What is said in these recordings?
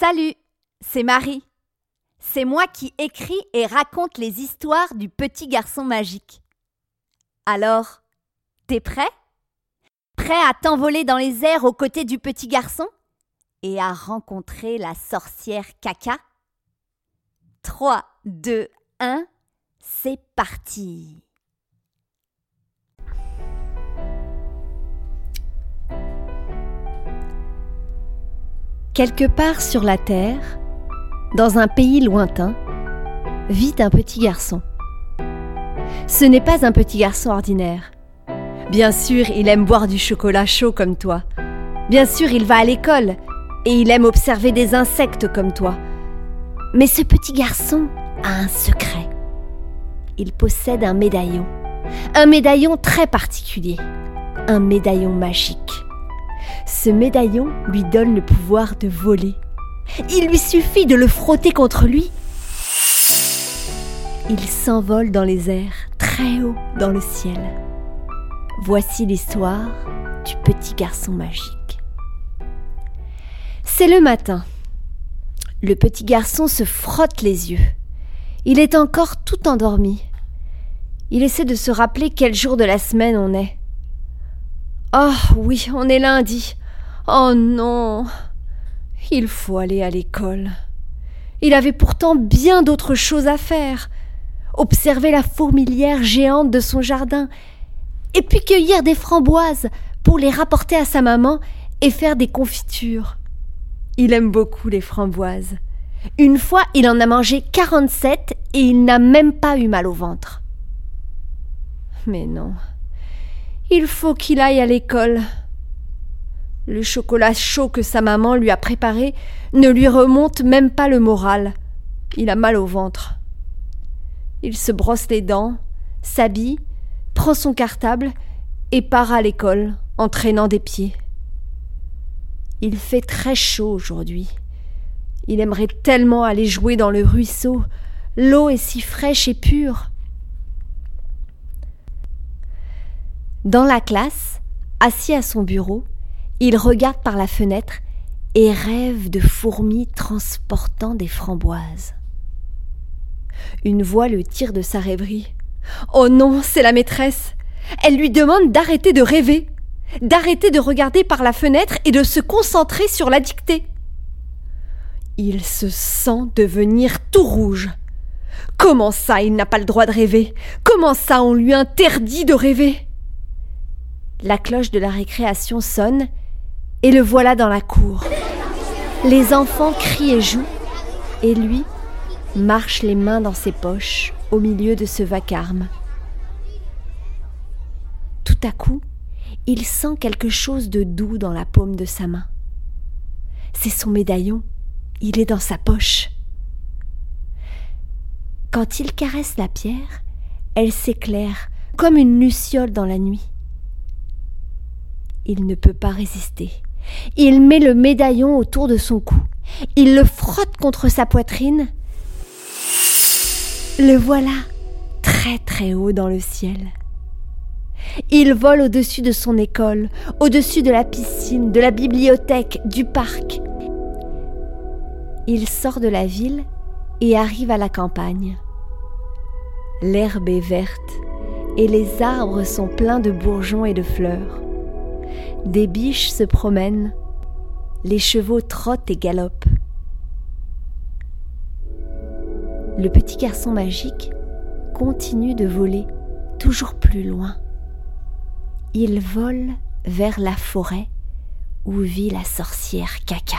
Salut, c'est Marie. C'est moi qui écris et raconte les histoires du petit garçon magique. Alors, t'es prêt? Prêt à t'envoler dans les airs aux côtés du petit garçon? Et à rencontrer la sorcière caca? 3, 2, 1, c'est parti Quelque part sur la terre, dans un pays lointain, vit un petit garçon. Ce n'est pas un petit garçon ordinaire. Bien sûr, il aime boire du chocolat chaud comme toi. Bien sûr, il va à l'école et il aime observer des insectes comme toi. Mais ce petit garçon a un secret. Il possède un médaillon. Un médaillon très particulier. Un médaillon magique. Ce médaillon lui donne le pouvoir de voler. Il lui suffit de le frotter contre lui. Il s'envole dans les airs, très haut dans le ciel. Voici l'histoire du petit garçon magique. C'est le matin. Le petit garçon se frotte les yeux. Il est encore tout endormi. Il essaie de se rappeler quel jour de la semaine on est. Oh oui, on est lundi. Oh non. Il faut aller à l'école. Il avait pourtant bien d'autres choses à faire. Observer la fourmilière géante de son jardin, et puis cueillir des framboises pour les rapporter à sa maman et faire des confitures. Il aime beaucoup les framboises. Une fois, il en a mangé 47 et il n'a même pas eu mal au ventre. Mais non, il faut qu'il aille à l'école. Le chocolat chaud que sa maman lui a préparé ne lui remonte même pas le moral. Il a mal au ventre. Il se brosse les dents, s'habille, prend son cartable et part à l'école en traînant des pieds. Il fait très chaud aujourd'hui. Il aimerait tellement aller jouer dans le ruisseau. L'eau est si fraîche et pure. Dans la classe, assis à son bureau, il regarde par la fenêtre et rêve de fourmis transportant des framboises. Une voix le tire de sa rêverie. Oh non, c'est la maîtresse. Elle lui demande d'arrêter de rêver, d'arrêter de regarder par la fenêtre et de se concentrer sur la dictée. Il se sent devenir tout rouge. Comment ça, il n'a pas le droit de rêver? Comment ça, on lui interdit de rêver? La cloche de la récréation sonne, et le voilà dans la cour. Les enfants crient et jouent, et lui marche les mains dans ses poches au milieu de ce vacarme. Tout à coup, il sent quelque chose de doux dans la paume de sa main. C'est son médaillon, il est dans sa poche. Quand il caresse la pierre, elle s'éclaire comme une luciole dans la nuit. Il ne peut pas résister. Il met le médaillon autour de son cou. Il le frotte contre sa poitrine. Le voilà, très très haut dans le ciel. Il vole au-dessus de son école, au-dessus de la piscine, de la bibliothèque, du parc. Il sort de la ville et arrive à la campagne. L'herbe est verte et les arbres sont pleins de bourgeons et de fleurs. Des biches se promènent, les chevaux trottent et galopent. Le petit garçon magique continue de voler toujours plus loin. Il vole vers la forêt où vit la sorcière Caca.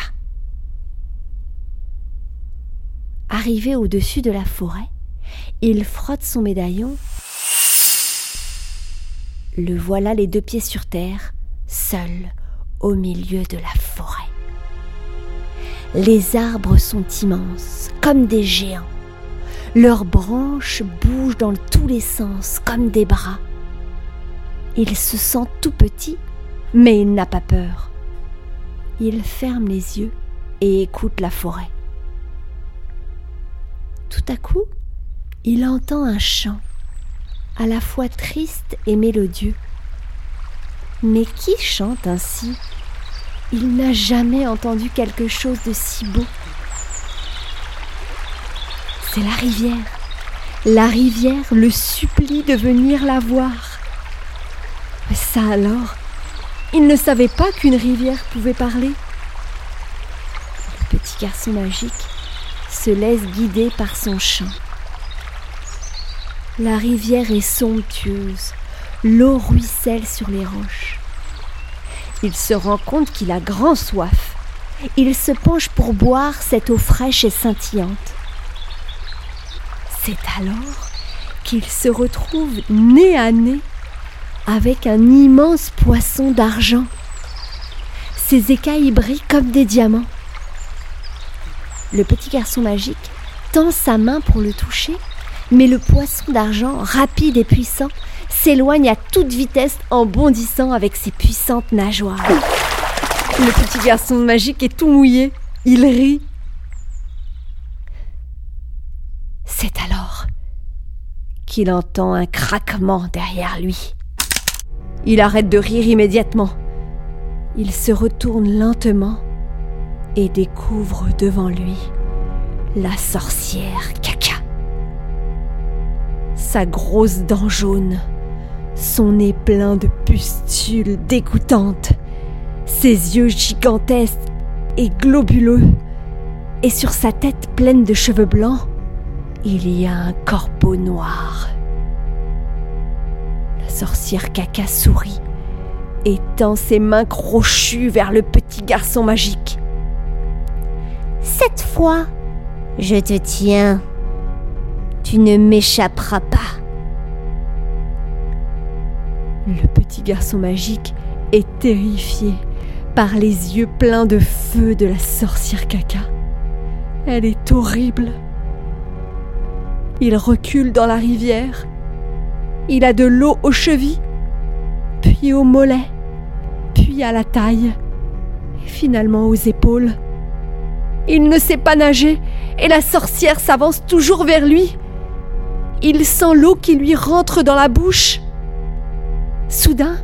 Arrivé au-dessus de la forêt, il frotte son médaillon. Le voilà les deux pieds sur terre, seul au milieu de la forêt. Les arbres sont immenses, comme des géants. Leurs branches bougent dans tous les sens, comme des bras. Il se sent tout petit, mais il n'a pas peur. Il ferme les yeux et écoute la forêt. Tout à coup, il entend un chant, à la fois triste et mélodieux. Mais qui chante ainsi? Il n'a jamais entendu quelque chose de si beau. C'est la rivière. La rivière le supplie de venir la voir. Mais ça alors, il ne savait pas qu'une rivière pouvait parler. Le petit garçon magique se laisse guider par son chant. La rivière est somptueuse, l'eau ruisselle sur les roches. Il se rend compte qu'il a grand soif. Il se penche pour boire cette eau fraîche et scintillante. C'est alors qu'il se retrouve nez à nez avec un immense poisson d'argent. Ses écailles brillent comme des diamants. Le petit garçon magique tend sa main pour le toucher, mais le poisson d'argent, rapide et puissant, s'éloigne à toute vitesse en bondissant avec ses puissantes nageoires. Le petit garçon magique est tout mouillé. Il rit. C'est alors qu'il entend un craquement derrière lui. Il arrête de rire immédiatement. Il se retourne lentement et découvre devant lui la sorcière Caca. Sa grosse dent jaune, son nez plein de pustules dégoûtantes, ses yeux gigantesques et globuleux, et sur sa tête pleine de cheveux blancs, il y a un corbeau noir. La sorcière Caca sourit et tend ses mains crochues vers le petit garçon magique. Cette fois, je te tiens. Tu ne m'échapperas pas. Garçon magique est terrifié par les yeux pleins de feu de la sorcière caca. Elle est horrible. Il recule dans la rivière. Il a de l'eau aux chevilles, puis aux mollets, puis à la taille, et finalement aux épaules. Il ne sait pas nager et la sorcière s'avance toujours vers lui. Il sent l'eau qui lui rentre dans la bouche. Soudain,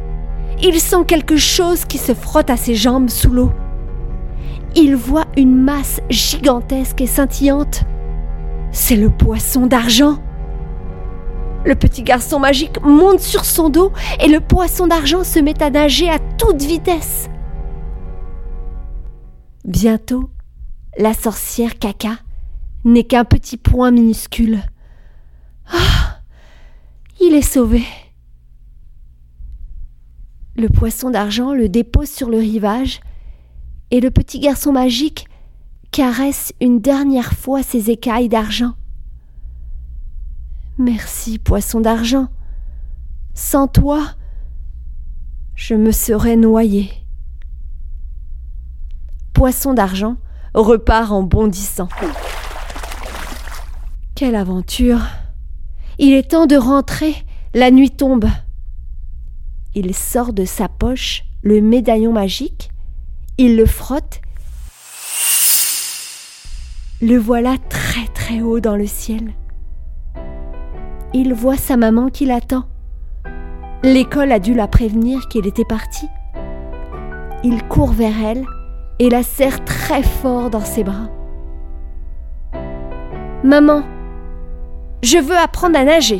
il sent quelque chose qui se frotte à ses jambes sous l'eau. Il voit une masse gigantesque et scintillante. C'est le poisson d'argent. Le petit garçon magique monte sur son dos et le poisson d'argent se met à nager à toute vitesse. Bientôt, la sorcière caca n'est qu'un petit point minuscule. Ah Il est sauvé. Le poisson d'argent le dépose sur le rivage et le petit garçon magique caresse une dernière fois ses écailles d'argent. Merci, poisson d'argent. Sans toi, je me serais noyé. Poisson d'argent repart en bondissant. Quelle aventure Il est temps de rentrer, la nuit tombe. Il sort de sa poche le médaillon magique, il le frotte. Le voilà très très haut dans le ciel. Il voit sa maman qui l'attend. L'école a dû la prévenir qu'il était parti. Il court vers elle et la serre très fort dans ses bras. Maman, je veux apprendre à nager.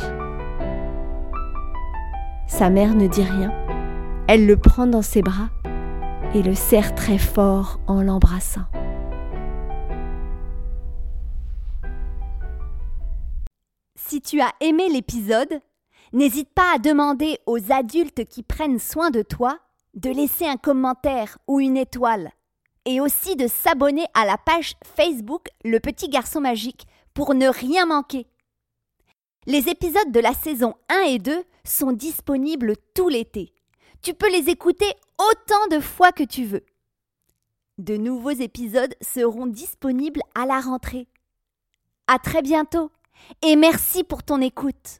Sa mère ne dit rien. Elle le prend dans ses bras et le serre très fort en l'embrassant. Si tu as aimé l'épisode, n'hésite pas à demander aux adultes qui prennent soin de toi de laisser un commentaire ou une étoile et aussi de s'abonner à la page Facebook Le Petit Garçon Magique pour ne rien manquer. Les épisodes de la saison 1 et 2 sont disponibles tout l'été. Tu peux les écouter autant de fois que tu veux. De nouveaux épisodes seront disponibles à la rentrée. À très bientôt et merci pour ton écoute.